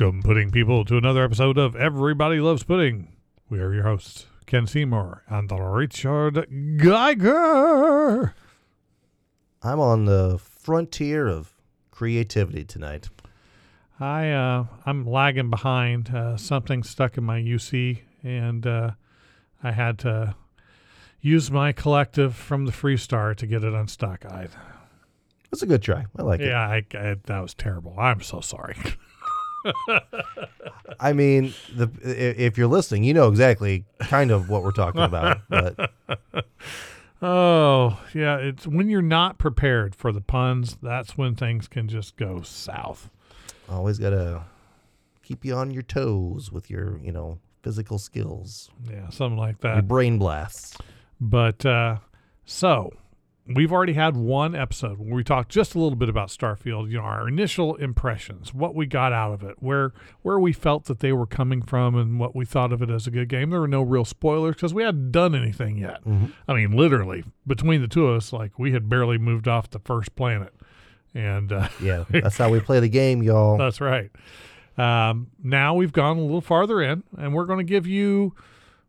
Welcome, pudding people, to another episode of Everybody Loves Pudding. We are your hosts, Ken Seymour and Richard Geiger. I'm on the frontier of creativity tonight. I uh, I'm lagging behind. Uh, something stuck in my UC, and uh, I had to use my collective from the Freestar to get it unstuck. I That's a good try. I like it. yeah, I, I, that was terrible. I'm so sorry. I mean, the if you're listening, you know exactly kind of what we're talking about. But Oh, yeah. It's when you're not prepared for the puns, that's when things can just go south. always gotta keep you on your toes with your, you know, physical skills, Yeah, something like your that. brain blasts. But uh, so we've already had one episode where we talked just a little bit about Starfield. You know, our initial impressions, what we got out of it, where where we felt that they were coming from, and what we thought of it as a good game. There were no real spoilers because we hadn't done anything yet. Mhm. I mean, literally between the two of us, like we had barely moved off the first planet, and. Uh, Yeah, that's how we play the game, y'all. That's right. Um, now we've gone a little farther in, and we're going to give you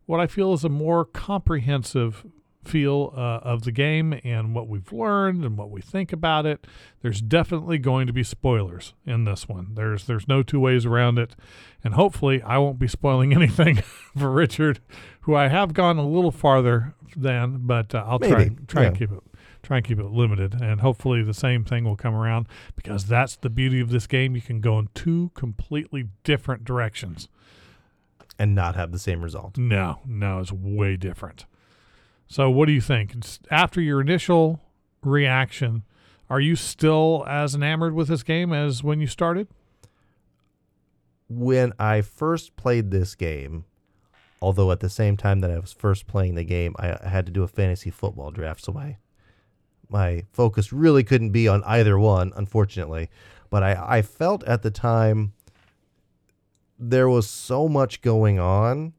what I feel is a more comprehensive feel uh, of the game and what we've learned and what we think about it. There's definitely going to be spoilers in this one. There's there's no two ways around it, and hopefully I won't be spoiling anything for Richard, who I have gone a little farther than, but uh, I'll try Maybe, try and yeah. keep it try and keep it limited and hopefully the same thing will come around because that's the beauty of this game you can go in two completely different directions And not have the same result. no no it's way different so what do you think after your initial reaction are you still as enamored with this game as when you started When I first played this game, although at the same time that I was first playing the game, I, I had to do a fantasy football draft, so my my focus really couldn't be on either one, unfortunately. But I, I felt at the time there was so much going on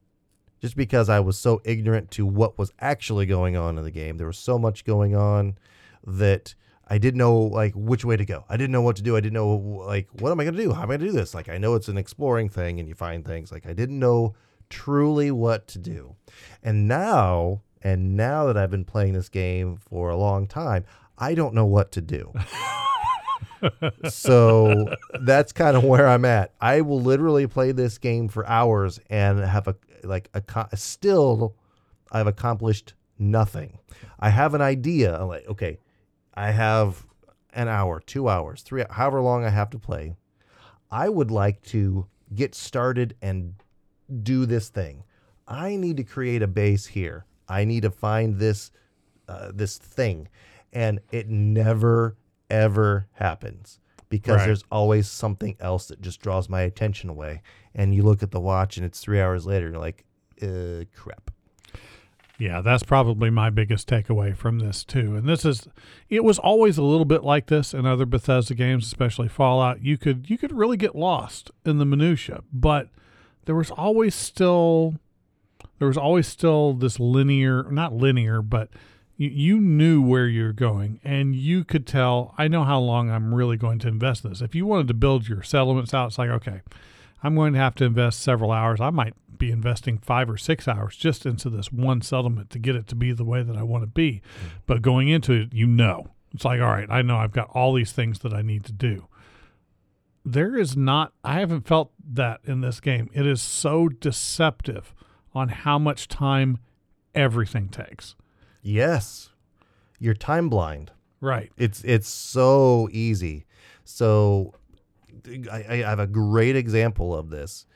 just because I was so ignorant to what was actually going on in the game. There was so much going on that I didn't know like which way to go. I didn't know what to do. I didn't know like what am I going to do? How am I going to do this? Like I know it's an exploring thing and you find things. Like I didn't know truly what to do. And now, and now that I've been playing this game for a long time, I don't know what to do. so that's kind of where I'm at. I will literally play this game for hours and have a like a still I've accomplished nothing. I have an idea. Like, okay, I have an hour, two hours, three, however long I have to play. I would like to get started and do this thing. I need to create a base here. I need to find this uh, this thing, and it never ever happens because Right. there's always something else that just draws my attention away. And you look at the watch, and it's three hours later, and you're like, uh, crap. Yeah, that's probably my biggest takeaway from this too. And this is it was always a little bit like this in other Bethesda games, especially Fallout. You could you could really get lost in the minutia, but there was always still there was always still this linear, not linear, but you, you knew where you're going and you could tell I know how long I'm really going to invest in this. If you wanted to build your settlements out, it's like, okay, I'm going to have to invest several hours. I might be investing five or six hours just into this one settlement to get it to be the way that I want to be. Hmm. But going into it, you know, it's like, all right, I know I've got all these things that I need to do. There is not, I haven't felt that in this game. It is so deceptive on how much time everything takes. Yes, you're time blind. Right. It's it's so easy. So I, I have a great example of this.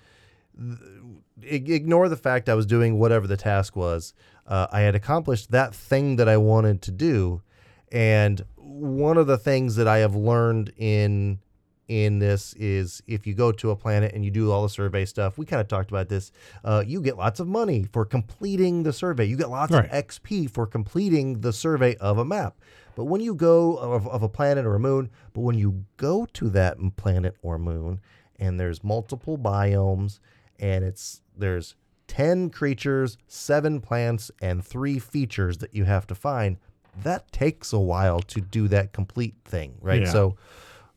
Ig- Ignore the fact I was doing whatever the task was. Uh, I had accomplished that thing that I wanted to do, and one of the things that I have learned in in this is if you go to a planet and you do all the survey stuff, we kind of talked about this. Uh, you get lots of money for completing the survey. You get lots Right. of XP for completing the survey of a map. But when you go of, of a planet or a moon, but when you go to that planet or moon, and there's multiple biomes, and it's there's ten creatures, seven plants, and three features that you have to find. That takes a while to do that complete thing, right? Yeah. So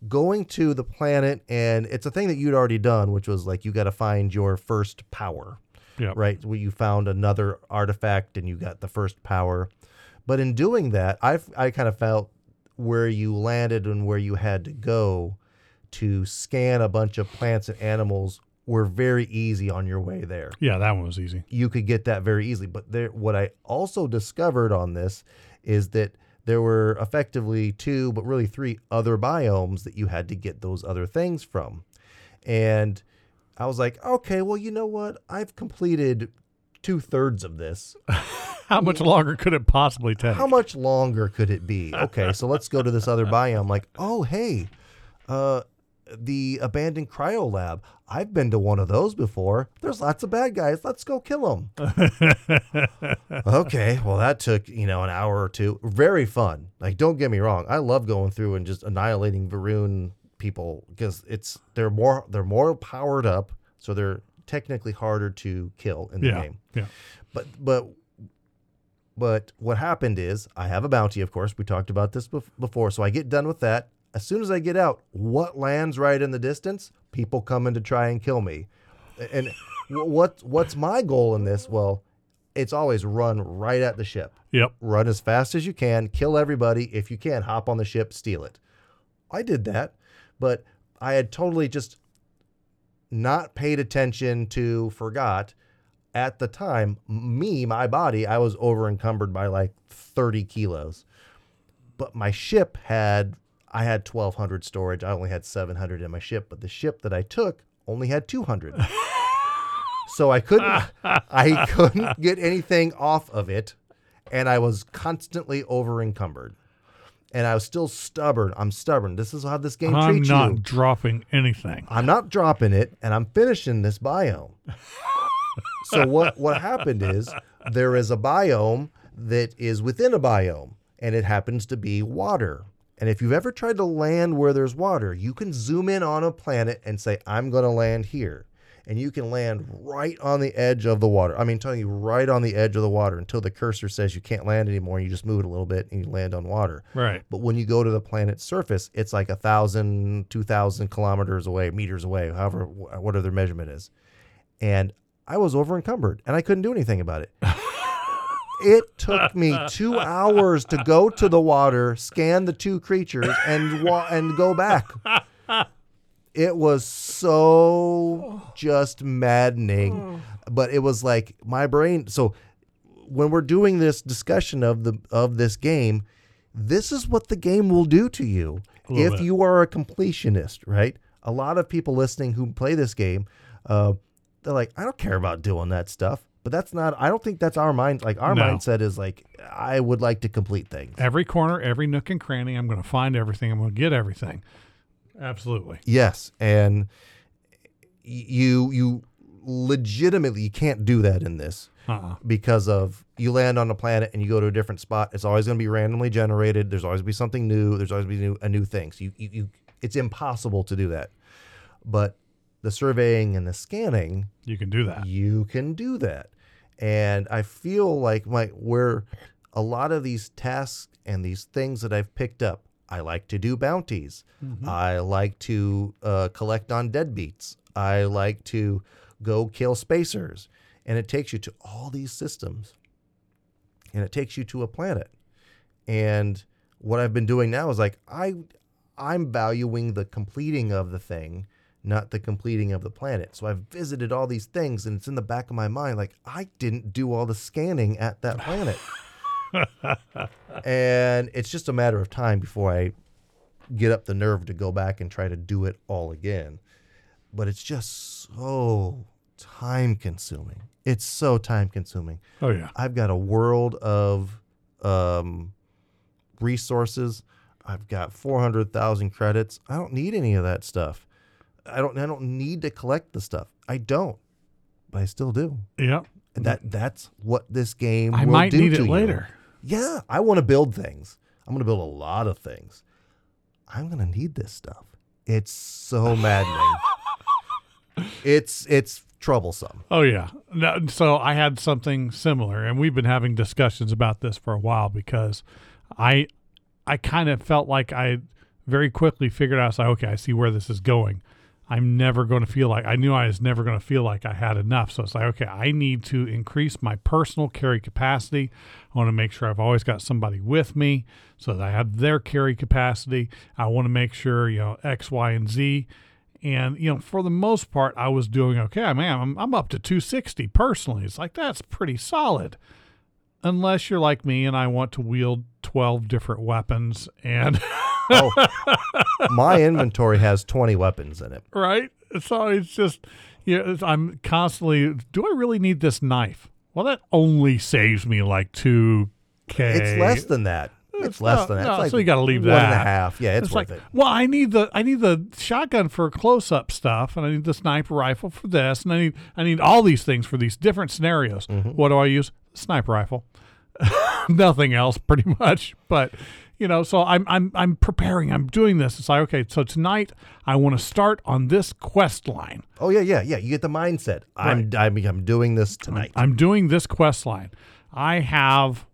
going to the planet and it's a thing that you'd already done, which was like you got to find your first power, Yep. right? Where you found another artifact and you got the first power. But in doing that, I I kind of felt where you landed and where you had to go to scan a bunch of plants and animals were very easy on your way there Yeah, that one was easy. you could get that very easily. But there, what I also discovered on this is that there were effectively two, but really three other biomes that you had to get those other things from. And I was like, okay, well, you know what? I've completed two thirds of this. How much longer could it possibly take? How much longer could it be? Okay, so let's go to this other biome. Like, oh, hey, uh, the abandoned cryo lab. I've been to one of those before. There's lots of bad guys. Let's go kill them. okay, well that took you know an hour or two. Very fun. Like, don't get me wrong. I love going through and just annihilating Va'ruun people because it's they're more they're more powered up, so they're technically harder to kill in the yeah. game. Yeah. But but but what happened is I have a bounty, of course. We talked about this bef- before. So I get done with that. As soon as I get out, what lands right in the distance? People coming to try and kill me. And what what's my goal in this? Well, it's always run right at the ship. Yep. Run as fast as you can, kill everybody. If you can, hop on the ship, steal it. I did that, but I had totally just not paid attention to, forgot at the time, me, my body, I was over encumbered by like 30 kilos. But my ship had, I had 1,200 storage. I only had 700 in my ship, but the ship that I took only had 200. so I couldn't, I couldn't get anything off of it. And I was constantly over encumbered. And I was still stubborn. I'm stubborn. This is how this game I'm treats not dropping anything. I'm not dropping it, and I'm finishing this biome. so what what happened is there is a biome that is within a biome, and it happens to be water. And if you've ever tried to land where there's water, you can zoom in on a planet and say, "I'm going to land here." And you can land right on the edge of the water. I mean, telling you right on the edge of the water until the cursor says you can't land anymore. You just move it a little bit and you land on water. Right. But when you go to the planet's surface, it's like a thousand, two thousand kilometers away, meters away, however, whatever their measurement is. And I was over encumbered and I couldn't do anything about it. It took me two hours to go to the water, scan the two creatures, and wa- and go back. It was so just maddening, but it was like my brain. So when we're doing this discussion of the of this game, this is what the game will do to you if bit. you are a completionist, right? A lot of people listening who play this game, uh, they're like, I don't care about doing that stuff. But that's not. I don't think that's our mind. Like our No. mindset is like, I would like to complete things. Every corner, every nook and cranny, I'm going to find everything. I'm going to get everything. Absolutely. Yes, and y- you you legitimately you can't do that in this. Uh-uh. because of you land on a planet and you go to a different spot. It's always going to be randomly generated. There's always be something new. There's always be new, a new thing. So you, you, you, it's impossible to do that. But the surveying and the scanning, You can do that. you can do that. And I feel like my where a lot of these tasks and these things that I've picked up, I like to do bounties. I like to uh, collect on deadbeats. I like to go kill spacers. And it takes you to all these systems. And it takes you to a planet. And what I've been doing now is like I I'm valuing the completing of the thing, not the completing of the planet. So I've visited all these things and it's in the back of my mind like I didn't do all the scanning at that planet. and it's just a matter of time before I get up the nerve to go back and try to do it all again. But it's just so time consuming. It's so time consuming. Oh, yeah. I've got a world of um, resources. I've got 400,000 credits. I don't need any of that stuff. I don't I don't need to collect the stuff. I don't. But I still do. Yeah. And that that's what this game I will might do need to it you. later. Yeah, I want to build things. I'm going to build a lot of things. I'm going to need this stuff. It's so maddening. it's it's troublesome. Oh yeah. No, so I had something similar, and we've been having discussions about this for a while because I I kind of felt like I very quickly figured out, like, okay, I see where this is going. I'm never going to feel like I knew I was never going to feel like I had enough. So it's like, okay, I need to increase my personal carry capacity. I want to make sure I've always got somebody with me so that I have their carry capacity. I want to make sure, you know, X, Y, and Z. And, you know, for the most part, I was doing okay. I mean, I'm, I'm up to 260 personally. It's like, that's pretty solid. Unless you're like me and I want to wield 12 different weapons and. Oh, my inventory has 20 weapons in it. right? So it's just, you know, I'm constantly, do I really need this knife? Well, that only saves me like 2K. It's less than that. It's, It's less not- than that. no, like so you gotta leave one that. half. Yeah, it's, It's worth like, it. well, I need the I need the shotgun for close up stuff, and I need the sniper rifle for this, and I need I need all these things for these different scenarios. Mm-hmm. What do I use? Sniper rifle. Nothing else, pretty much. But you know, so I'm I'm I'm preparing. I'm doing this. It's like okay, so tonight I want to start on this quest line. Oh yeah, yeah, yeah. You get the mindset. I'm, I'm I'm doing this tonight. I'm doing this quest line. I have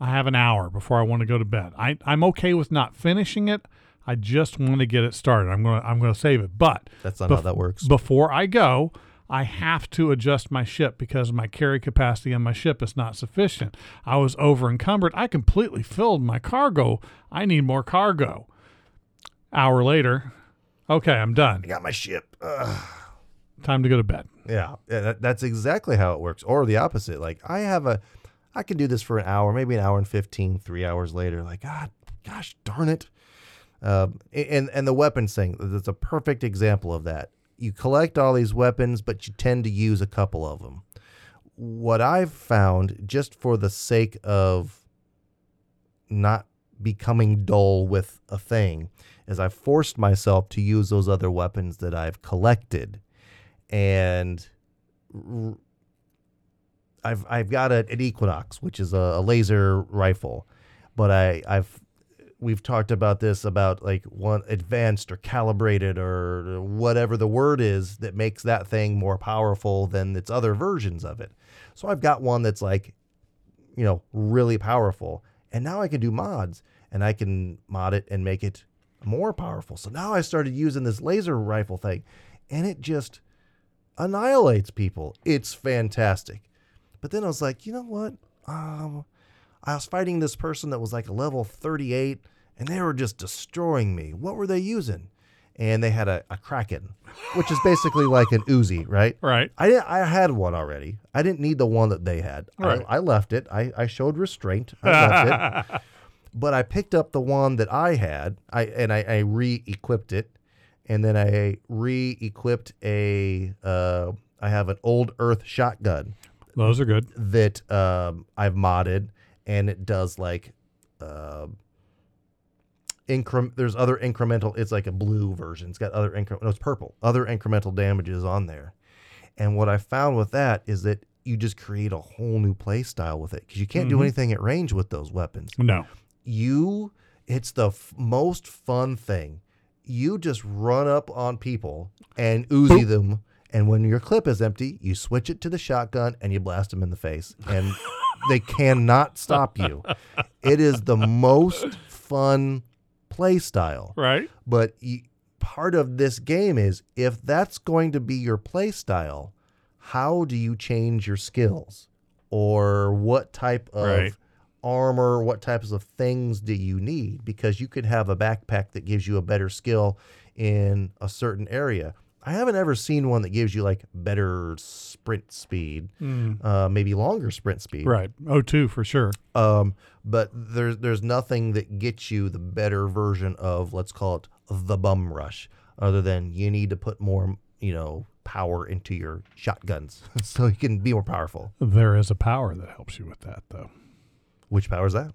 I have an hour before I want to go to bed. I, I'm okay with not finishing it. I just want to get it started. I'm gonna I'm gonna save it. But That's not how that works. Before I go, I have to adjust my ship because my carry capacity on my ship is not sufficient. I was over encumbered. I completely filled my cargo. I need more cargo. Hour later, okay, I'm done. I got my ship. Ugh. Time to go to bed. Yeah, yeah that, that's exactly how it works. Or the opposite. Like I have a, I can do this for an hour, maybe an hour and 15, three hours later. Like God, gosh darn it. Um, and and the weapons thing. That's a perfect example of that. You collect all these weapons, but you tend to use a couple of them. What I've found, just for the sake of not becoming dull with a thing, is I've forced myself to use those other weapons that I've collected and I've I've got a, an Equinox, which is a, a laser rifle, but I I've we've talked about this about like one advanced or calibrated or whatever the word is that makes that thing more powerful than its other versions of it. So I've got one that's like you know really powerful, and now I can do mods and I can mod it and make it more powerful. So now I started using this laser rifle thing, and it just annihilates people. It's fantastic. But then I was like, you know what? Um, I was fighting this person that was like a level 38, and they were just destroying me. What were they using? And they had a, a Kraken, which is basically like an Uzi, right? Right. I I had one already. I didn't need the one that they had. Right. I, I left it. I, I showed restraint. I left it. But I picked up the one that I had. I and I, I re-equipped it, and then I re-equipped a. Uh, I have an old Earth shotgun Those are good. that um, I've modded, and it does like. Uh, increment there's other incremental it's like a blue version it's got other incre- no it's purple other incremental damages on there and what i found with that is that you just create a whole new play style with it because you can't do Mhm. anything at range with those weapons No. you it's the f- most fun thing you just run up on people and Uzi them and when your clip is empty you switch it to the shotgun and you blast them in the face and they cannot stop you. It is the most fun play style. Right. but y part of this game is if that's going to be your play style how do you change your skills? Or what type of Right. armor what types of things do you need? Because you could have a backpack that gives you a better skill in a certain area i haven't ever seen one that gives you like better sprint speed Mm. uh, maybe longer sprint speed Right. O2 for sure. um, but there's there's nothing that gets you the better version of let's call it the bum rush, other than you need to put more you know power into your shotguns so you can be more powerful. There is a power that helps you with that, though. Which power is that?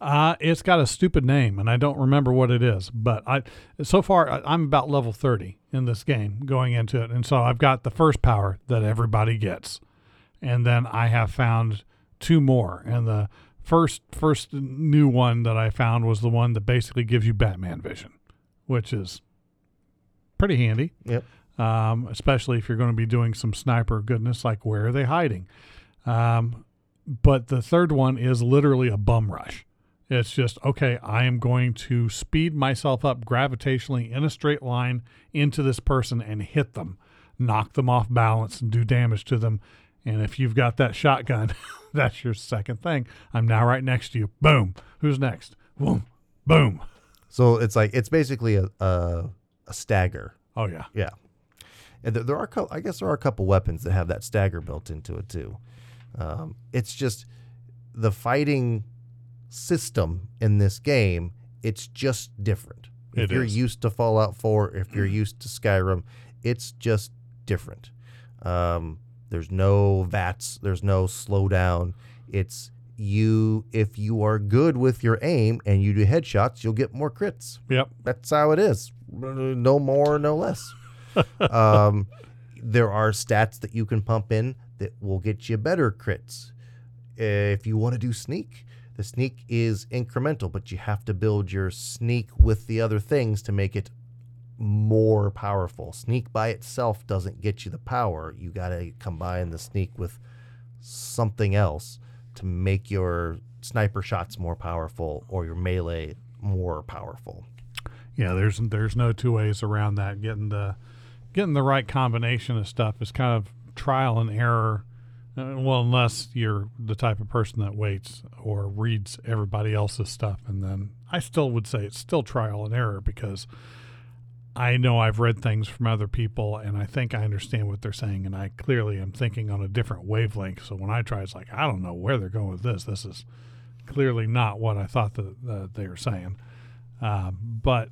Uh, it's got a stupid name, and I don't remember what it is. But I, so far, I- I'm about level 30 in this game going into it, and so I've got the first power that everybody gets, and then I have found two more. And the first first new one that I found was the one that basically gives you Batman vision, which is pretty handy. Yep. um, especially if you're going to be doing some sniper goodness, like where are they hiding? Um, but the third one is literally a bum rush. It's just, okay, I am going to speed myself up gravitationally in a straight line into this person and hit them, knock them off balance, and do damage to them. And if you've got that shotgun, that's your second thing. I'm now right next to you. Boom. Who's next? Boom. Boom. So it's like it's basically a a, a stagger. Oh, yeah. Yeah, and there, there are cou- I guess there are a couple weapons that have that stagger built into it too. Um, it's just the fighting system in this game. It's just different. If It you're is. used to Fallout 4, if you're used to Skyrim, it's just different. Um, there's no VATS. There's no slowdown. It's you. If you are good with your aim and you do headshots, you'll get more crits Yep. that's how it is. No more, no less. um, there are stats that you can pump in that will get you better crits. If you want to do sneak, the sneak is incremental, but you have to build your sneak with the other things to make it more powerful. Sneak by itself doesn't get you the power. You got to combine the sneak with something else to make your sniper shots more powerful or your melee more powerful. Yeah, there's there's no two ways around that. Getting the getting the right combination of stuff is kind of trial and error. Uh, well, unless you're the type of person that waits or reads everybody else's stuff, and then I still would say it's still trial and error because I know I've read things from other people and I think I understand what they're saying, and I clearly am thinking on a different wavelength. So when I try, it's like I don't know where they're going with this. This is clearly not what I thought that, that they were saying. Uh, but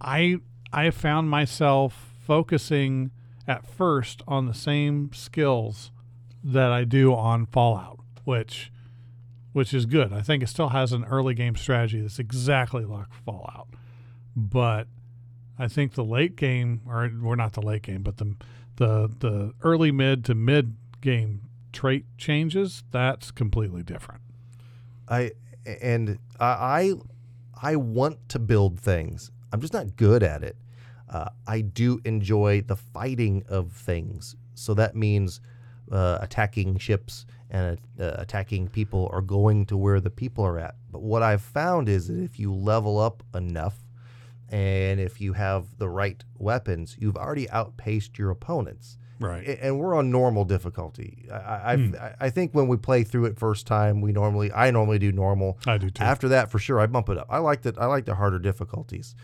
I I found myself focusing at first on the same skills that I do on Fallout, which which is good. I think it still has an early game strategy that's exactly like Fallout. But I think the late game or we're not the late game, but the the the early mid to mid game trait changes, that's completely different. I and I I want to build things. I'm just not good at it. Uh, I do enjoy the fighting of things, so that means uh, attacking ships and uh, attacking people or going to where the people are at. But what I've found is that if you level up enough and if you have the right weapons, you've already outpaced your opponents. Right. And we're on normal difficulty. I, I've- I, I think when we play through it first time, we normally I normally do normal. I do too. After that, for sure, I bump it up. I like that. I like the harder difficulties,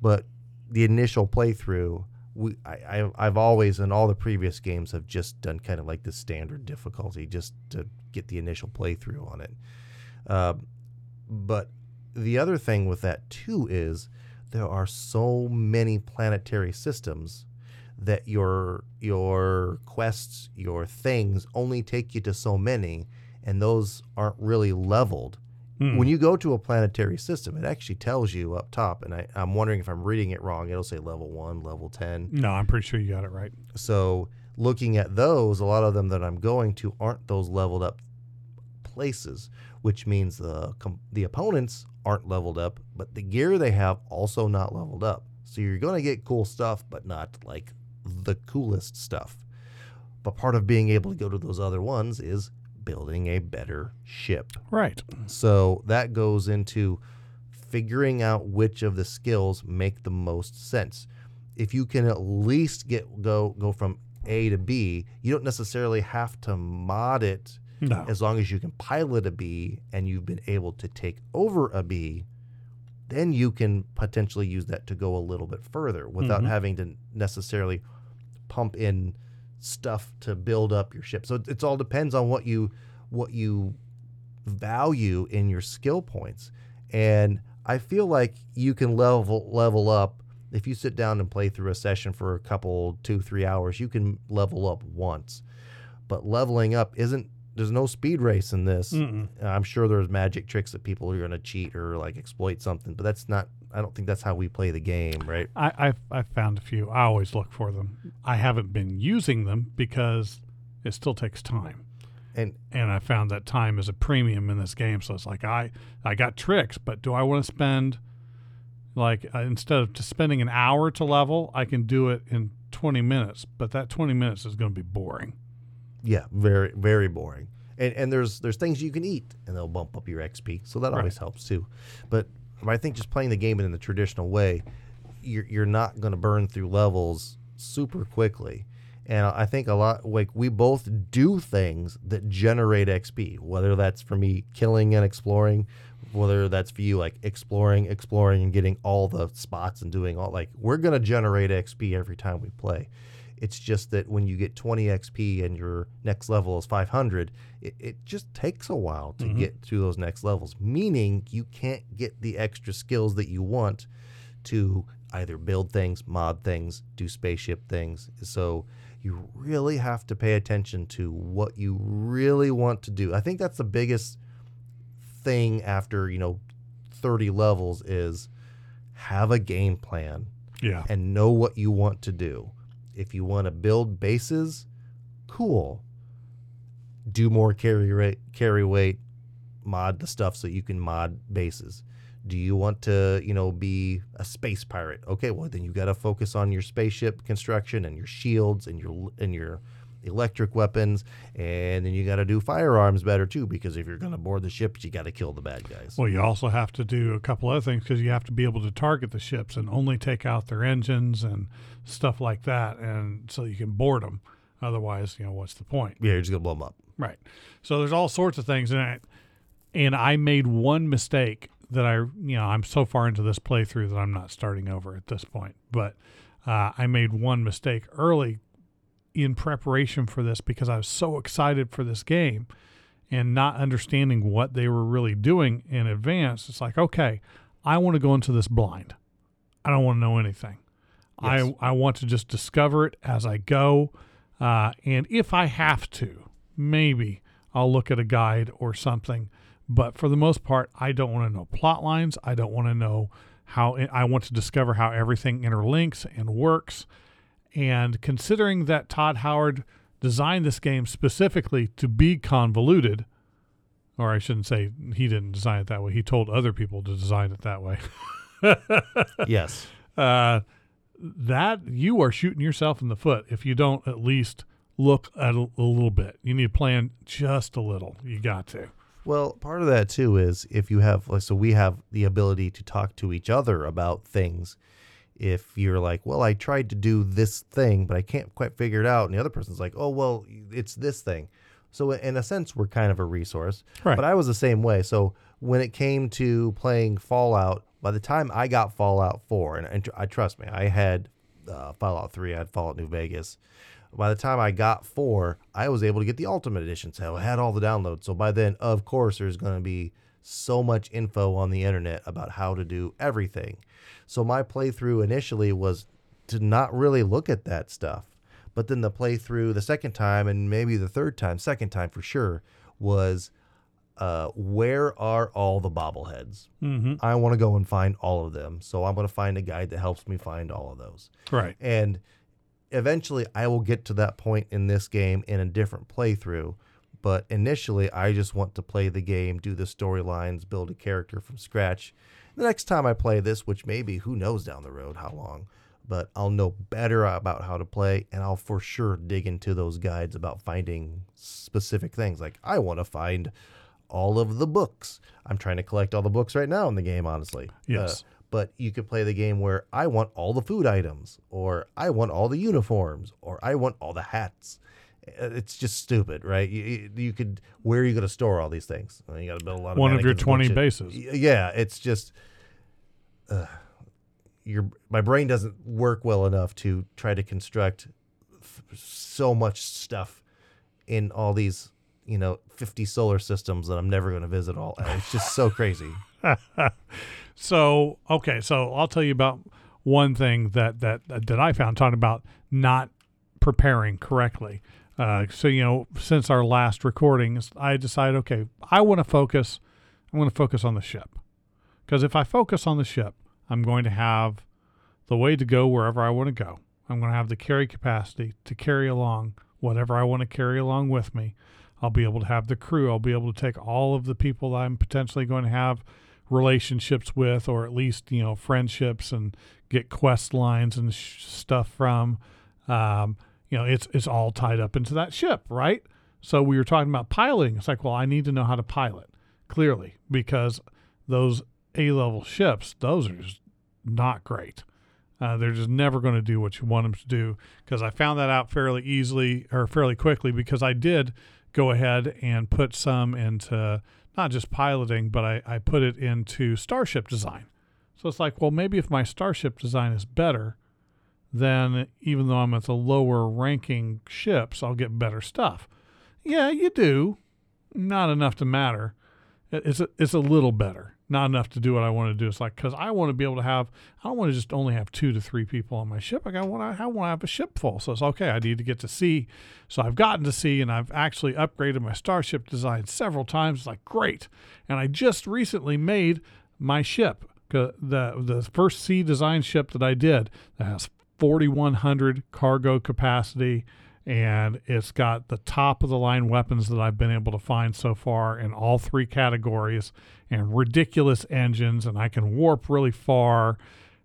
but the initial playthrough, we I, I I've always in all the previous games have just done kind of like the standard difficulty just to get the initial playthrough on it. Uh, but the other thing with that too is there are so many planetary systems that your your quests, your things only take you to so many, and those aren't really leveled. Mm. When you go to a planetary system, it actually tells you up top, and I, I'm wondering if I'm reading it wrong. It'll say level one, level ten. no, I'm pretty sure you got it right. So looking at those, a lot of them that I'm going to aren't those leveled up places, which means the com- the opponents aren't leveled up, but the gear they have also not leveled up. So you're going to get cool stuff, but not like the coolest stuff. But part of being able to go to those other ones is building a better ship. Right. So that goes into figuring out which of the skills make the most sense. If you can at least get go go from A to B, you don't necessarily have to mod it No. as long as you can pilot a B and you've been able to take over a B, then you can potentially use that to go a little bit further without Mhm. having to necessarily pump in stuff to build up your ship. So it, it's all depends on what you what you value in your skill points. And I feel like you can level level up if you sit down and play through a session for a couple, two, three hours, you can level up once. But leveling up isn't there's no speed race in this. Mm-mm. I'm sure there's magic tricks that people are going to cheat or like exploit something, but that's not. I don't think that's how we play the game, right? I, I've, I've found a few. I always look for them. I haven't been using them because it still takes time. And And I found that time is a premium in this game. So it's like, I, I got tricks, but do I want to spend, like, uh, instead of just spending an hour to level, I can do it in 20 minutes. But that 20 minutes is going to be boring. yeah, very very boring. and and there's there's things you can eat, and they'll bump up your XP, so that Right. always helps too. But I think just playing the game in the traditional way, you're you're not going to burn through levels super quickly. And I think a lot like we both do things that generate XP, whether that's for me killing and exploring, whether that's for you like exploring, exploring and getting all the spots and doing all like we're gonna generate XP every time we play. It's just that when you get 20 XP and your next level is 500, it, it just takes a while to mm-hmm. get to those next levels, meaning you can't get the extra skills that you want to either build things, mod things, do spaceship things. So you really have to pay attention to what you really want to do. I think that's the biggest thing after, you know, 30 levels is have a game plan Yeah. and know what you want to do. If you want to build bases, cool. Do more carry rate, carry weight, mod the stuff so you can mod bases. Do you want to, you know, be a space pirate? Okay, well then you got to focus on your spaceship construction and your shields and your and your electric weapons, and then you got to do firearms better too because if you're going to board the ships, you got to kill the bad guys. Well, you also have to do a couple other things because you have to be able to target the ships and only take out their engines and stuff like that, and so you can board them. Otherwise, you know, what's the point? yeah, you're just gonna blow them up. Right. So there's all sorts of things, and I, and I made one mistake that I, you know, I'm so far into this playthrough that I'm not starting over at this point. But uh, I made one mistake early in preparation for this because I was so excited for this game and not understanding what they were really doing in advance. It's like, okay, I want to go into this blind. I don't want to know anything. Yes. I I want to just discover it as I go, uh, and if I have to, maybe I'll look at a guide or something. But for the most part, I don't want to know plot lines. I don't want to know how. I want to discover how everything interlinks and works. And considering that Todd Howard designed this game specifically to be convoluted, or I shouldn't say he didn't design it that way. He told other people to design it that way. yes. uh, that you are shooting yourself in the foot if you don't at least look at a, a little bit. You need to plan just a little. You got to. Well, part of that too is if you have like so we have the ability to talk to each other about things. If you're like, well, I tried to do this thing, but I can't quite figure it out, and the other person's like, oh, well, it's this thing. So in a sense, we're kind of a resource. Right. But I was the same way. So when it came to playing Fallout, by the time I got Fallout 4, and, and tr- I trust me, I had uh, Fallout 3, I had Fallout New Vegas. By the time I got 4, I was able to get the Ultimate Edition. So I had all the downloads. So by then, of course, there's going to be so much info on the internet about how to do everything. So my playthrough initially was to not really look at that stuff. But then the playthrough the second time and maybe the third time, second time for sure, was uh, where are all the bobbleheads? Mm-hmm. I want to go and find all of them. So I'm going to find a guide that helps me find all of those. Right. And eventually I will get to that point in this game in a different playthrough. But initially, I just want to play the game, do the storylines, build a character from scratch. The next time I play this, which maybe who knows down the road how long, but I'll know better about how to play and I'll for sure dig into those guides about finding specific things. Like, I want to find all of the books. I'm trying to collect all the books right now in the game, honestly. Yes. Uh, but you could play the game where I want all the food items, or I want all the uniforms, or I want all the hats. Uh, It's just stupid, right? You, you- could where are you going to store all these things? Well, you got to build a lot of One of your 20 bunch bases. Yeah, it's just uh, your my brain doesn't work well enough to try to construct f- so much stuff in all these you know 50 solar systems that I'm never going to visit all. It's just so crazy. So okay, so I'll tell you about one thing that that that I found talking about not preparing correctly. Uh, so you know, since our last recordings, I decided, okay, I want to focus. I want to focus on the ship because if I focus on the ship, I'm going to have the way to go wherever I want to go. I'm going to have the carry capacity to carry along whatever I want to carry along with me. I'll be able to have the crew. I'll be able to take all of the people that I'm potentially going to have relationships with, or at least you know friendships, and get quest lines and sh- stuff from. Um, you know, it's it's all tied up into that ship, right? So we were talking about piloting. It's like, well, I need to know how to pilot clearly because those A level ships, those are just not great. Uh, they're just never going to do what you want them to do because I found that out fairly easily or fairly quickly because I did go ahead and put some into not just piloting, but I, I put it into starship design. So it's like, well, maybe if my starship design is better, then even though I'm at the lower ranking ships, I'll get better stuff. Yeah, you do. Not enough to matter. It's a, it's a little better not enough to do what I want to do. It's like because I want to be able to have. I don't want to just only have two to three people on my ship. I want to. I want to have a ship full. So it's okay. I need to get to C. So I've gotten to C, and I've actually upgraded my starship design several times. It's like great. And I just recently made my ship. The the first C design ship that I did that has 4,100 cargo capacity and it's got the top of the line weapons that I've been able to find so far in all three categories and ridiculous engines and I can warp really far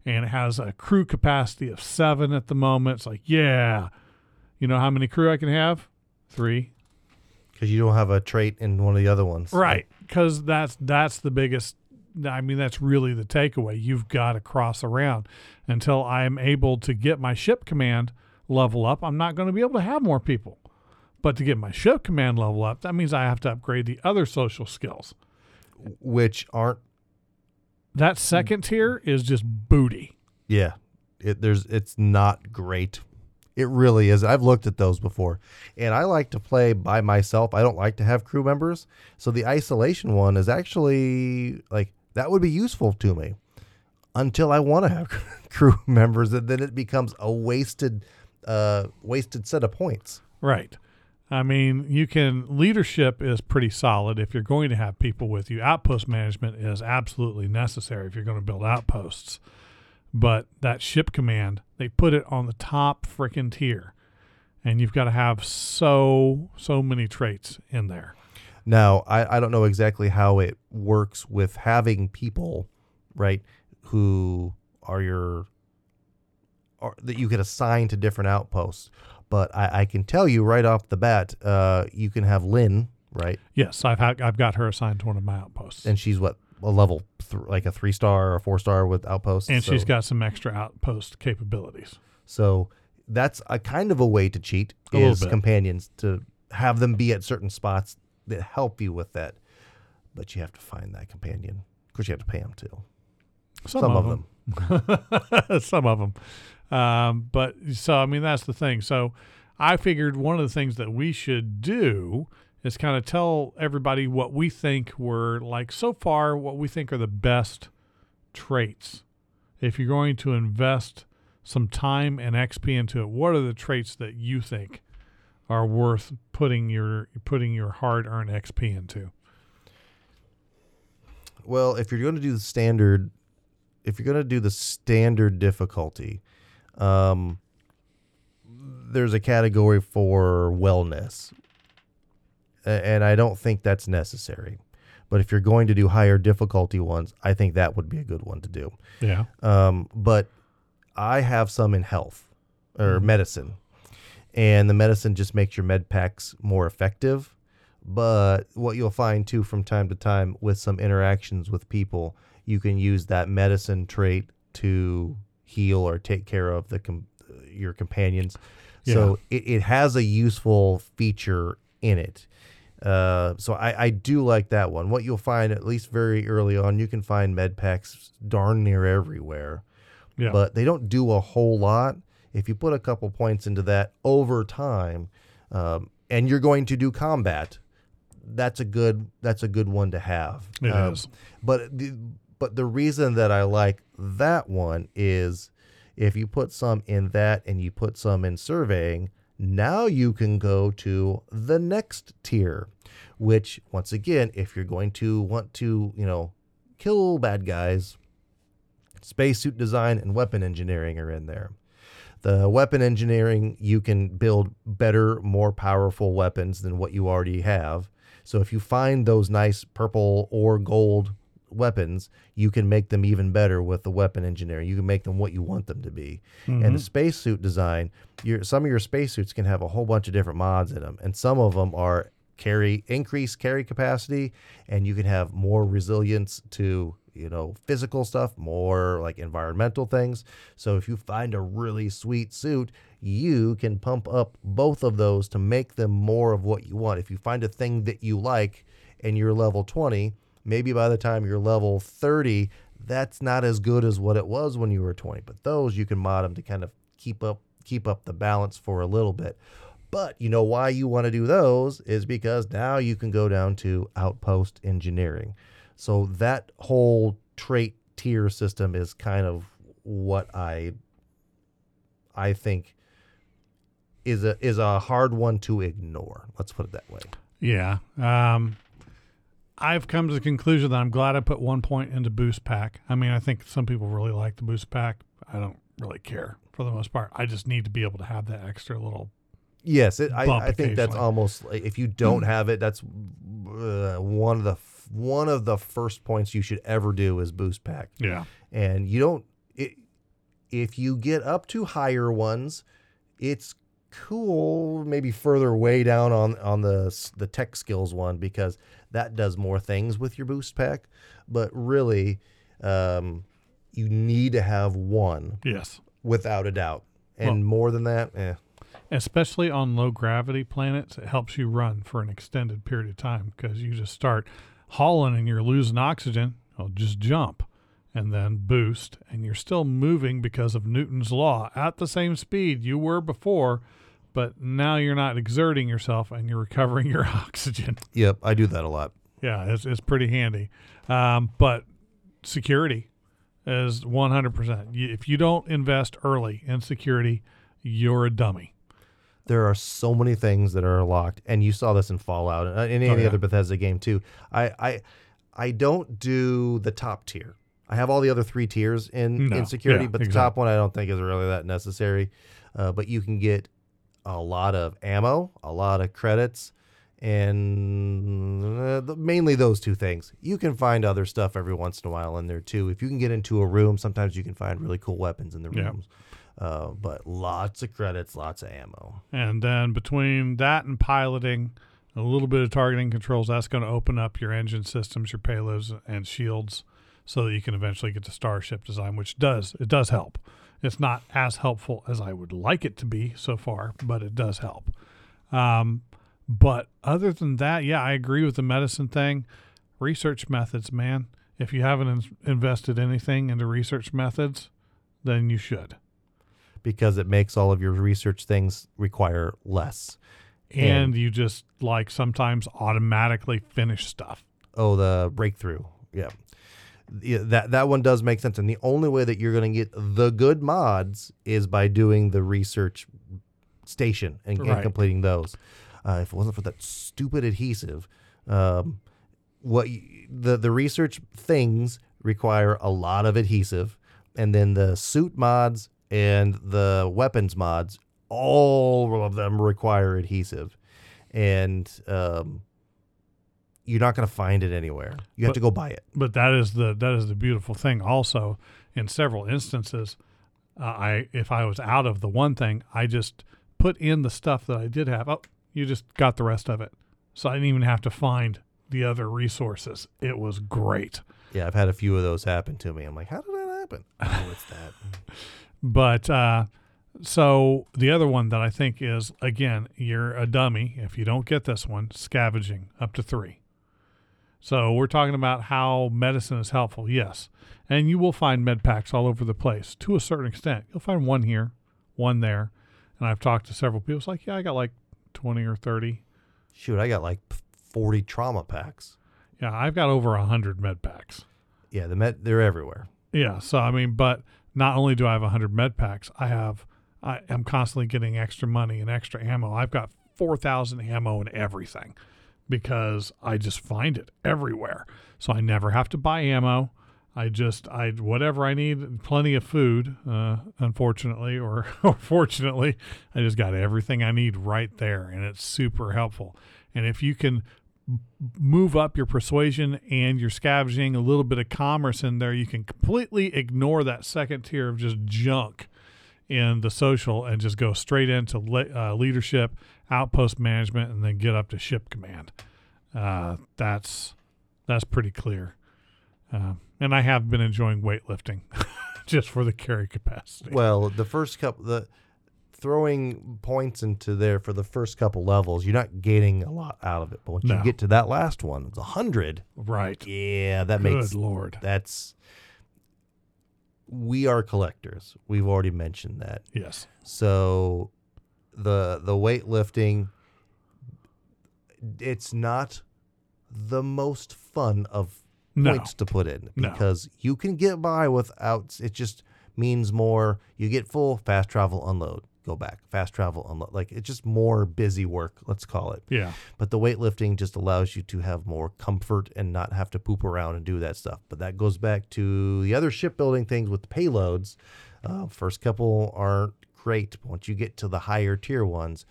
and it has a crew capacity of 7 at the moment. It's like, yeah. You know how many crew I can have? 3. Cuz you don't have a trait in one of the other ones. Right. Cuz that's that's the biggest I mean that's really the takeaway. You've got to cross around until I'm able to get my ship command level up, I'm not going to be able to have more people. But to get my ship command level up, that means I have to upgrade the other social skills, which aren't. That second tier is just booty. Yeah, it, there's it's not great. It really is. I've looked at those before, and I like to play by myself. I don't like to have crew members, so the isolation one is actually like that would be useful to me until I want to have crew members, and then it becomes a wasted uh, wasted set of points. Right. I mean, you can leadership is pretty solid if you're going to have people with you. Outpost management is absolutely necessary if you're going to build outposts. But that ship command, they put it on the top freaking tier. And you've got to have so so many traits in there. Now, I, I don't know exactly how it works with having people, right, who are your or that you could assign to different outposts. But I, I can tell you right off the bat, uh, you can have Lin, right? Yes, I've had, I've got her assigned to one of my outposts, and she's what a level th- like a three star or four star with outposts, and so. she's got some extra outpost capabilities. So that's a kind of a way to cheat a is companions to have them be at certain spots that help you with that. But you have to find that companion. Of course, you have to pay them too. Some, Some of, them. them. Some of them. Um, but so, I mean, that's the thing. So I figured one of the things that we should do is kind of tell everybody what we think were like so far, what we think are the best traits. If you're going to invest some time and XP into it, what are the traits that you think are worth putting your putting your hard-earned XP into? Well, if you're going to do the standard, if you're going to do the standard difficulty, um, there's a category for wellness, and I don't think that's necessary. But if you're going to do higher difficulty ones, I think that would be a good one to do. Yeah. Um, but I have some in health or mm-hmm. medicine, and the medicine just makes your med packs more effective. But what you'll find too from time to time with some interactions with people, you can use that medicine trait to heal or take care of the com- your companions. Yeah. So it, it has a useful feature in it. Uh, so I, I do like that one. What you'll find, at least very early on, you can find med packs darn near everywhere. Yeah. But they don't do a whole lot. If you put a couple points into that over time, um, and you're going to do combat, that's a good that's a good one to have. It um, is. But the, but the reason that I like that one is if you put some in that and you put some in surveying, now you can go to the next tier, which once again, if you're going to want to, you know, kill bad guys, spacesuit design and weapon engineering are in there. The weapon engineering, you can build better, more powerful weapons than what you already have. So if you find those nice purple or gold weapons, you can make them even better with the weapon engineering. You can make them what you want them to be. And the mm-hmm. spacesuit design, your some of your spacesuits can have a whole bunch of different mods in them, and some of them are carry increased carry capacity, and you can have more resilience to you know physical stuff, more like environmental things. So if you find a really sweet suit, you can pump up both of those to make them more of what you want. If you find a thing that you like and you're level 20, maybe by the time you're level 30, that's not as good as what it was when you were 20. But those you can mod them to kind of keep up keep up the balance for a little bit. But you know why you want to do those is because now you can go down to outpost engineering. So that whole trait tier system is kind of what I I think is a is a hard one to ignore. Let's put it that way. Yeah. Um, I've come to the conclusion that I'm glad I put one point into boost pack. I mean, I think some people really like the boost pack. I don't really care for the most part. I just need to be able to have that extra little. Yes, it, I, I think that's almost if you don't have it, that's uh, one of the one of the first points you should ever do is boost pack. Yeah. and you don't it, if you get up to higher ones it's cool maybe further way down on on the the tech skills one because that does more things with your boost pack but really um you need to have one Yes. without a doubt and Well- more than that eh. Especially on low gravity planets, it helps you run for an extended period of time because you just start hauling and you're losing oxygen. Well, just jump and then boost, and you're still moving because of Newton's law at the same speed you were before, but now you're not exerting yourself and you're recovering your oxygen. yep i do that a lot Yeah, it's, it's pretty handy. Um, but security is 100%. If you don't invest early in security, you're a dummy. There are so many things that are locked, and you saw this in Fallout and in any Oh, yeah. other Bethesda game too. I, I I don't do the top tier. I have all the other three tiers in No, in security, yeah, but the exactly. top one I don't think is really that necessary. Uh, but you can get a lot of ammo, a lot of credits, and uh, the, mainly those two things. You can find other stuff every once in a while in there too. If you can get into a room, sometimes you can find really cool weapons in the Yeah. Uh, but lots of credits, lots of ammo. And then between that and piloting, a little bit of targeting controls, that's going to open up your engine systems, your payloads, and shields so that you can eventually get to starship design, which does, it does help. It's not as helpful as I would like it to be so far, but it does help. Um, but other than that, yeah, I agree with the medicine thing. Research methods, man. If you haven't in- invested anything into research methods, then you should. Because it makes all of your research things require less. and you just like sometimes automatically finish stuff. Oh, the breakthrough. Yeah. Yeah, that that one does make sense, and the only way that you're going to get the good mods is by doing the research station and, and completing those. Uh, if it wasn't for that stupid adhesive, um, what y- the the research things require a lot of adhesive, and then the suit mods and the weapons mods, all of them require adhesive, and um, you're not going to find it anywhere. You have to go buy it. But that is the that is the beautiful thing. Also, in several instances, uh, I if I was out of the one thing, I just put in the stuff that I did have. Oh, you just got the rest of it, so I didn't even have to find the other resources. It was great. Yeah, I've had a few of those happen to me. I'm like, how did that happen? Oh, it's that. But uh, so the other one that I think is again, you're a dummy if you don't get this one. Scavenging up to three. So we're talking about how medicine is helpful. Yes, and you will find med packs all over the place to a certain extent. You'll find one here, one there, and I've talked to several people. It's like, yeah, I got like twenty or thirty. Shoot, I got like 40 trauma packs. Yeah, I've got over a hundred med packs. Yeah, the med, they're everywhere. Yeah. So I mean, but not only do I have hundred med packs, I have I am constantly getting extra money and extra ammo. I've got four thousand ammo and everything because I just find it everywhere. So I never have to buy ammo. I just I whatever I need, plenty of food. Uh, unfortunately or, or fortunately, I just got everything I need right there, and it's super helpful. And if you can move up your persuasion and your scavenging, a little bit of commerce in there, you can completely ignore that second tier of just junk in the social and just go straight into le- uh, leadership, outpost management, and then get up to ship command. Uh, that's that's pretty clear. Uh, and I have been enjoying weightlifting just for the carry capacity. Well, the first couple, the throwing points into there for the first couple levels, you're not getting a lot out of it. But once No. you get to that last one, it's a hundred. right. Yeah, that Good makes lord. that's. We are collectors. We've already mentioned that. Yes. So, the the weightlifting, it's not the most fun of No. points to put in No. because you can get by without it just means more you get full fast travel unload go back fast travel unload like it's just more busy work let's call it Yeah. but the weightlifting just allows you to have more comfort and not have to poop around and do that stuff but that goes back to the other shipbuilding things with the payloads uh, first couple aren't great but once you get to the higher tier ones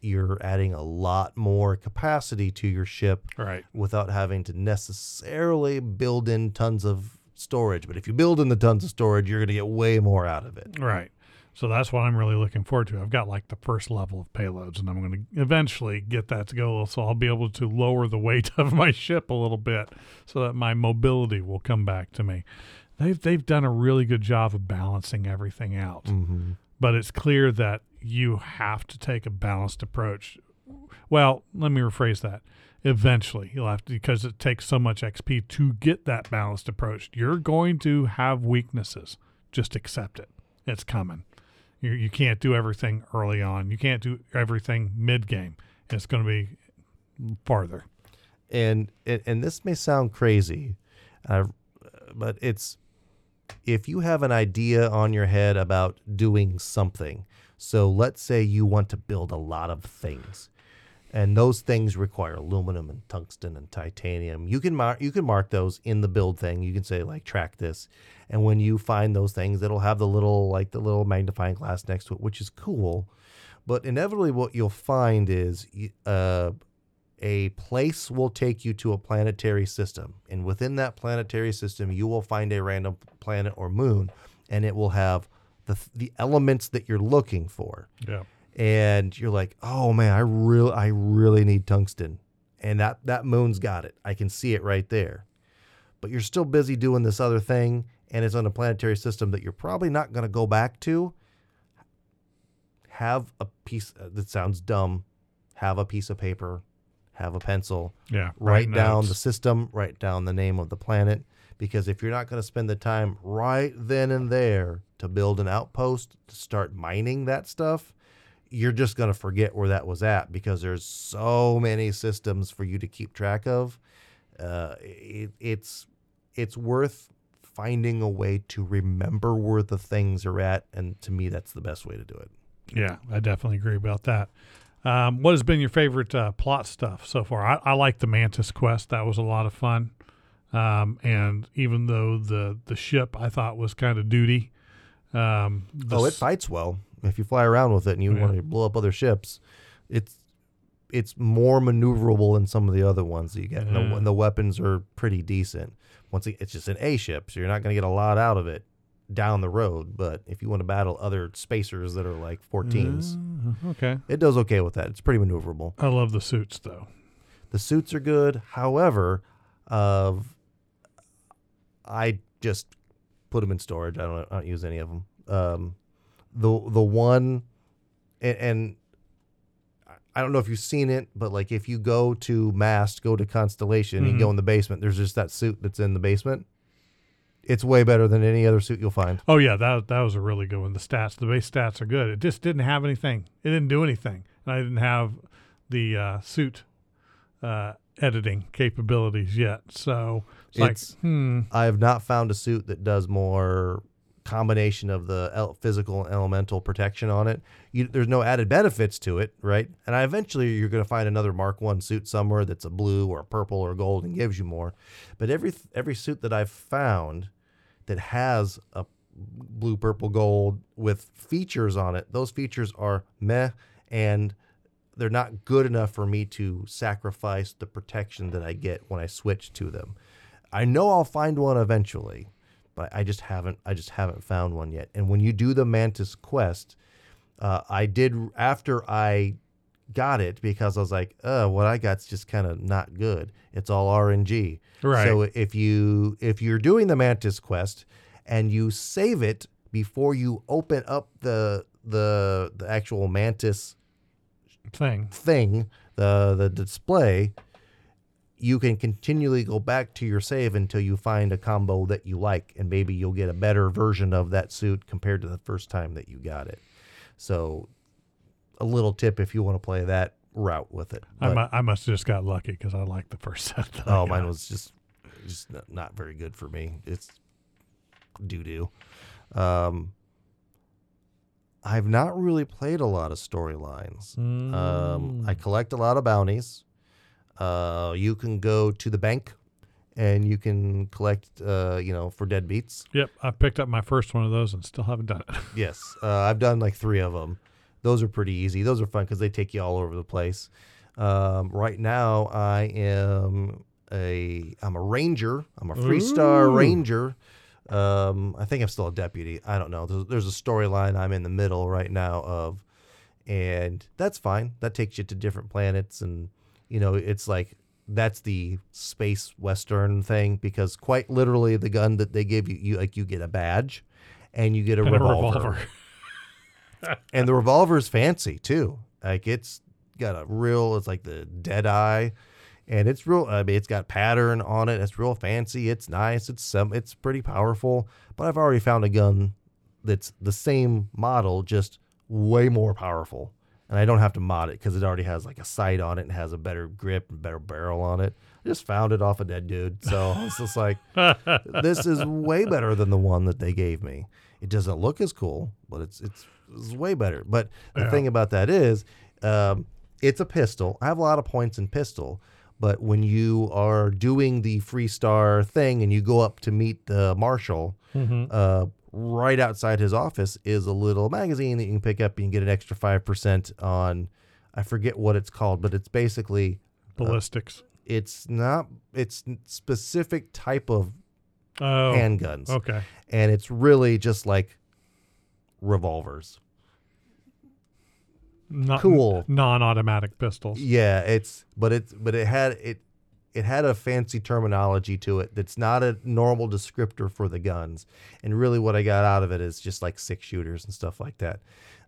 you're adding a lot more capacity to your ship Right. without having to necessarily build in tons of storage. But if you build in the tons of storage, you're going to get way more out of it. Right. So that's what I'm really looking forward to. I've got like the first level of payloads, and I'm going to eventually get that to go. So I'll be able to lower the weight of my ship a little bit, so that my mobility will come back to me. They've they've done a really good job of balancing everything out, Mm-hmm. but it's clear that you have to take a balanced approach. Well, let me rephrase that. Eventually, you'll have to because it takes so much XP to get that balanced approach. You're going to have weaknesses. Just accept it. It's coming. You you can't do everything early on. You can't do everything mid game. It's going to be farther. And, and and this may sound crazy, uh, but it's if you have an idea on your head about doing something. So let's say you want to build a lot of things. And those things require aluminum and tungsten and titanium. You can mark you can mark those in the build thing. You can say like track this, and when you find those things, it'll have the little like the little magnifying glass next to it, which is cool. But inevitably, what you'll find is uh, a place will take you to a planetary system, and within that planetary system, you will find a random planet or moon, and it will have the the elements that you're looking for Yeah. And you're like, "Oh man, I really I really need tungsten." And that that moon's got it. I can see it right there. But you're still busy doing this other thing and it's on a planetary system that you're probably not going to go back to. Have a piece uh, that sounds dumb. Have a piece of paper, have a pencil, Yeah. write down notes. the system, write down the name of the planet. Because if you're not going to spend the time right then and there to build an outpost to start mining that stuff, you're just going to forget where that was at because there's so many systems for you to keep track of. Uh, it, it's it's worth finding a way to remember where the things are at, and to me, that's the best way to do it. Yeah, I definitely agree about that. Um, what has been your favorite uh, plot stuff so far? I, I like the Mantis quest. That was a lot of fun. Um, and even though the the ship I thought was kind of duty, um, the oh, it fights well. If you fly around with it and you Yeah. want to blow up other ships, it's it's more maneuverable than some of the other ones that you get, and, the, and the weapons are pretty decent. Once it, it's just an A ship, so you're not going to get a lot out of it down the road. But if you want to battle other spacers that are like 14s, Uh, okay. it does okay with that. It's pretty maneuverable. I love the suits though. The suits are good. However, of I just put them in storage. I don't, I don't use any of them. Um, the the one, and, and I don't know if you've seen it, but like if you go to Mast, go to Constellation, and Mhm. go in the basement, there's just that suit that's in the basement. It's way better than any other suit you'll find. Oh yeah, that that was a really good one. The stats, the base stats are good. It just didn't have anything. It didn't do anything, and I didn't have the uh, suit uh, editing capabilities yet. So it's, It's- like, hmm, I have not found a suit that does more combination of the physical and elemental protection on it. You, there's no added benefits to it, right? And I eventually you're going to find another Mark One suit somewhere that's a blue or a purple or gold and gives you more. But every every suit that I've found that has a blue, purple, gold with features on it, those features are meh and they're not good enough for me to sacrifice the protection that I get when I switch to them. I know I'll find one eventually, but I just haven't I just haven't found one yet. And when you do the Mantis quest, uh, I did after I got it because I was like, uh, what I got's just kind of not good. It's all RNG. Right. So if you if you're doing the Mantis quest and you save it before you open up the the the actual Mantis Thing. thing, the the display, you can continually go back to your save until you find a combo that you like, and maybe you'll get a better version of that suit compared to the first time that you got it. So, a little tip if you want to play that route with it. I, mu- I must have just got lucky because I like the first set. oh, mine was just just not, very good for me. It's doo doo. Um, I've not really played a lot of storylines. Um, I collect a lot of bounties. Uh, you can go to the bank and you can collect, uh, you know, for deadbeats. Yep, I picked up my first one of those and still haven't done it. Yes, uh, I've done like three of them. Those are pretty easy. Those are fun because they take you all over the place. Um, right now, I am a I'm a ranger. I'm a Freestar ranger. Um, I think I'm still a deputy. I don't know. There's, there's a storyline I'm in the middle right now of, and that's fine. That takes you to different planets, and you know, it's like that's the space western thing because quite literally, the gun that they give you, you like you get a badge, and you get a And a revolver revolver. and the revolver is fancy too. Like it's got a real, it's like the dead eye, and it's real. I mean, it's got pattern on it. It's real fancy. It's nice. It's some. It's pretty powerful. But I've already found a gun that's the same model, just way more powerful. And I don't have to mod it because it already has like a sight on it and has a better grip and better barrel on it. I just found it off a dead dude. So it's just like, this is way better than the one that they gave me. It doesn't look as cool, but it's it's, it's way better. But the Yeah. thing about that is, um, it's a pistol. I have a lot of points in pistol, but when you are doing the Freestar thing and you go up to meet the marshal, Mhm. uh, right outside his office is a little magazine that you can pick up. You can get an extra five percent on. I forget what it's called, but it's basically uh, Ballistics. it's not it's specific type of Oh, handguns okay. and it's really just like revolvers. Not, Cool. Non-automatic pistols. Yeah, it's but it's but it had it it had a fancy terminology to it that's not a normal descriptor for the guns. And really what I got out of it is just like six shooters and stuff like that.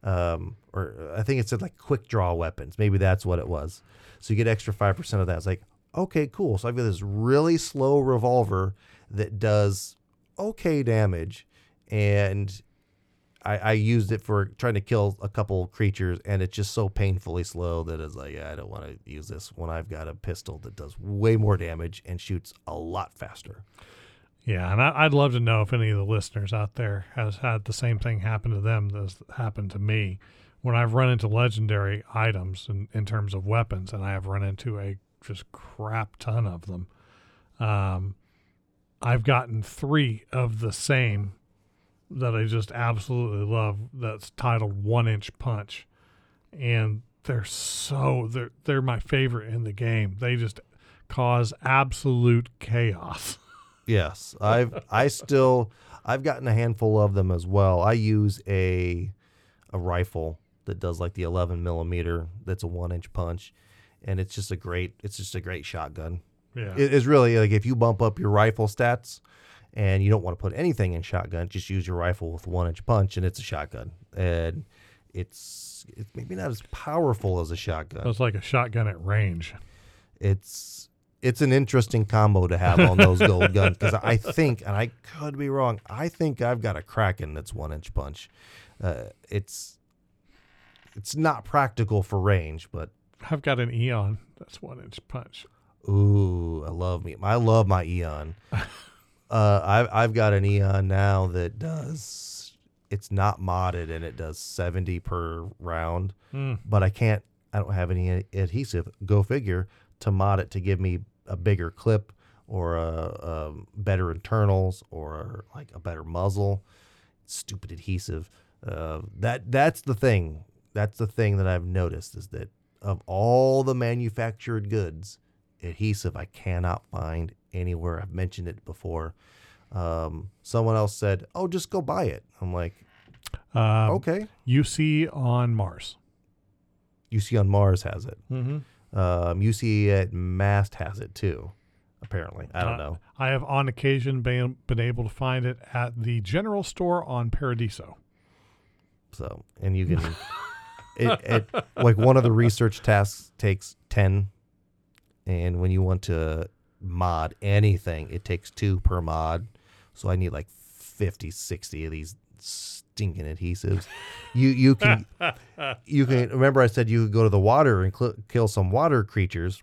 Um, or I think it said like quick draw weapons. Maybe that's what it was. So you get extra 5% of that. It's like, okay, cool. So I've got this really slow revolver that does okay damage. And I, I used it for trying to kill a couple creatures, and it's just so painfully slow that it's like yeah, I don't want to use this when I've got a pistol that does way more damage and shoots a lot faster. Yeah, and I, I'd love to know if any of the listeners out there has had the same thing happen to them that's happened to me when I've run into legendary items in, in terms of weapons, and I have run into a just crap ton of them. Um, I've gotten three of the same that I just absolutely love. That's titled One Inch Punch, and they're so they're they're my favorite in the game. They just cause absolute chaos. Yes, I've I still I've gotten a handful of them as well. I use a a rifle that does like the 11 millimeter. That's a one inch punch, and it's just a great it's just a great shotgun. Yeah. It is really like if you bump up your rifle stats and you don't want to put anything in shotgun, just use your rifle with one inch punch and it's a shotgun. And it's it's maybe not as powerful as a shotgun. It's like a shotgun at range. It's it's an interesting combo to have on those gold guns because I think, and I could be wrong, I think I've got a Kraken that's one inch punch. Uh, it's it's not practical for range, but I've got an Eon that's one inch punch. Ooh, I love me. I love my Eon. uh, I've I've got an Eon now that does. It's not modded and it does seventy per round, Mm. but I can't. I don't have any adhesive. Go figure to mod it to give me a bigger clip or a, um better internals or like a better muzzle. Stupid adhesive. Uh, that that's the thing. That's the thing that I've noticed is that of all the manufactured goods, adhesive I cannot find anywhere. I've mentioned it before. Um, someone else said, "Oh, just go buy it." I'm like, Um, "Okay." UC on Mars. UC on Mars has it. Mm-hmm. Um, UC at Mast has it too. Apparently, I don't Uh, know. I have on occasion been, been able to find it at the general store on Paradiso. So, and you can, it, it like one of the research tasks takes ten, and when you want to mod anything, it takes two per mod. So I need like 50, 60 of these stinking adhesives. You you can you can remember I said you could go to the water and cl- kill some water creatures.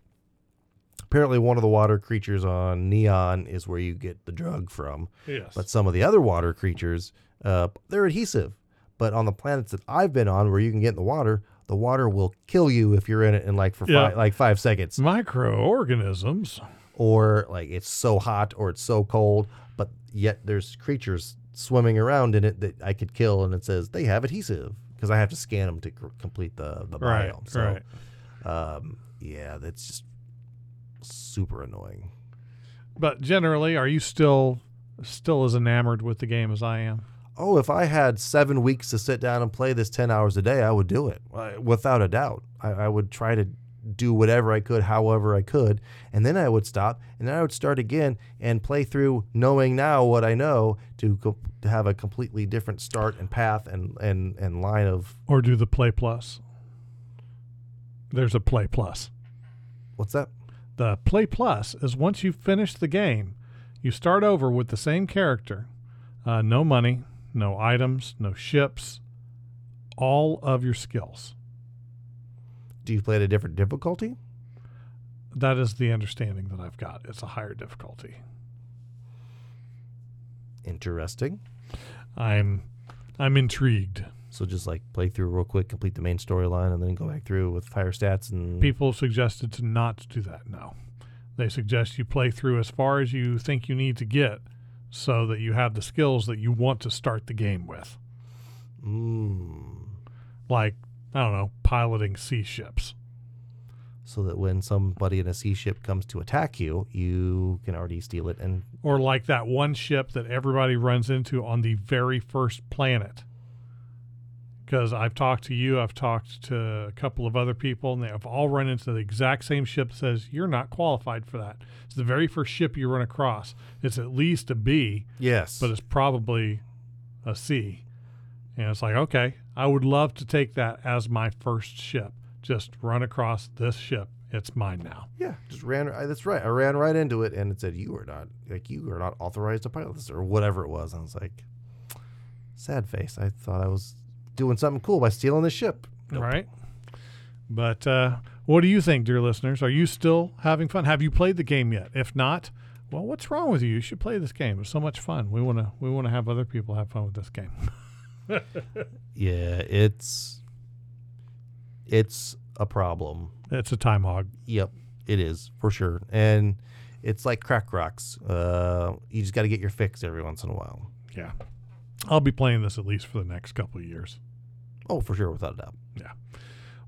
Apparently, one of the water creatures on Neon is where you get the drug from. Yes. But some of the other water creatures, uh, they're adhesive. But on the planets that I've been on, where you can get in the water, the water will kill you if you're in it in like for Yeah. five, like five seconds, Microorganisms. or like it's so hot or it's so cold. But yet there's creatures swimming around in it that I could kill, and it says they have adhesive because I have to scan them to c- complete the the Right. biome. So, right. um, yeah, that's just super annoying. But generally, are you still still as enamored with the game as I am? Oh, if I had seven weeks to sit down and play this 10 hours a day, I would do it uh, without a doubt. I, I would try to do whatever I could, however I could. And then I would stop and then I would start again and play through knowing now what I know to, co- to have a completely different start and path and, and, and line of Or do the Play Plus? There's a Play Plus. what's that? The Play Plus is once you finish the game, you start over with the same character, uh, no money, no items, no ships, all of your skills. Do you play at a different difficulty? That is the understanding that I've got. It's a higher difficulty. Interesting. I'm I'm intrigued. So just like play through real quick, complete the main storyline, and then go back through with fire stats and People suggested to not do that. No. They suggest you play through as far as you think you need to get so that you have the skills that you want to start the game with. Mm. Like, I don't know, piloting C ships. so that when somebody in a C ship comes to attack you, you can already steal it and Or like that one ship that everybody runs into on the very first planet. Because I've talked to you, I've talked to a couple of other people, and they have all run into the exact same ship that says, You're not qualified for that. It's the very first ship you run across. It's at least a B, yes, but it's probably a C. And it's like, okay, I would love to take that as my first ship. Just run across this ship. It's mine now. yeah, just ran. I, that's right. I ran right into it, and it said you are not like you are not authorized to pilot this or whatever it was. I was like, sad face. I thought I was doing something cool by stealing the ship. Nope. Right. But uh, what do you think, dear listeners? Are you still having fun? Have you played the game yet? If not, well, what's wrong with you? You should play this game. It's so much fun. We want to we want to have other people have fun with this game. Yeah, it's it's a problem. it's a time hog. Yep, it is for sure, and it's like crack rocks. Uh, you just got to get your fix every once in a while. Yeah. I'll be playing this at least for the next couple of years. Oh, for sure, without a doubt. Yeah.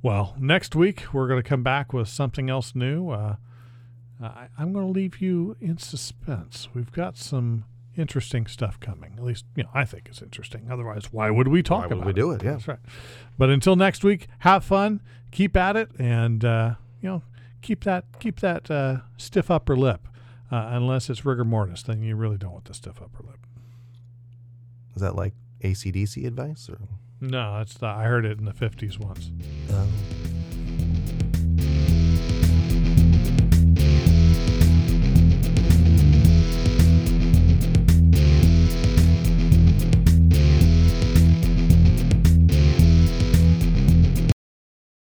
Well, next week we're going to come back with something else new. Uh, I, I'm going to leave you in suspense. We've got some interesting stuff coming. At least, you know, I think it's interesting. Otherwise, why would we talk Why would about we it? do it? Yeah. That's right. But until next week, have fun, keep at it, and uh, you know, keep that keep that uh, stiff upper lip. Uh, unless it's rigor mortis, then you really don't want the stiff upper lip. Is that like ACDC advice or? No, that's the, I heard it in the '50s once. Um,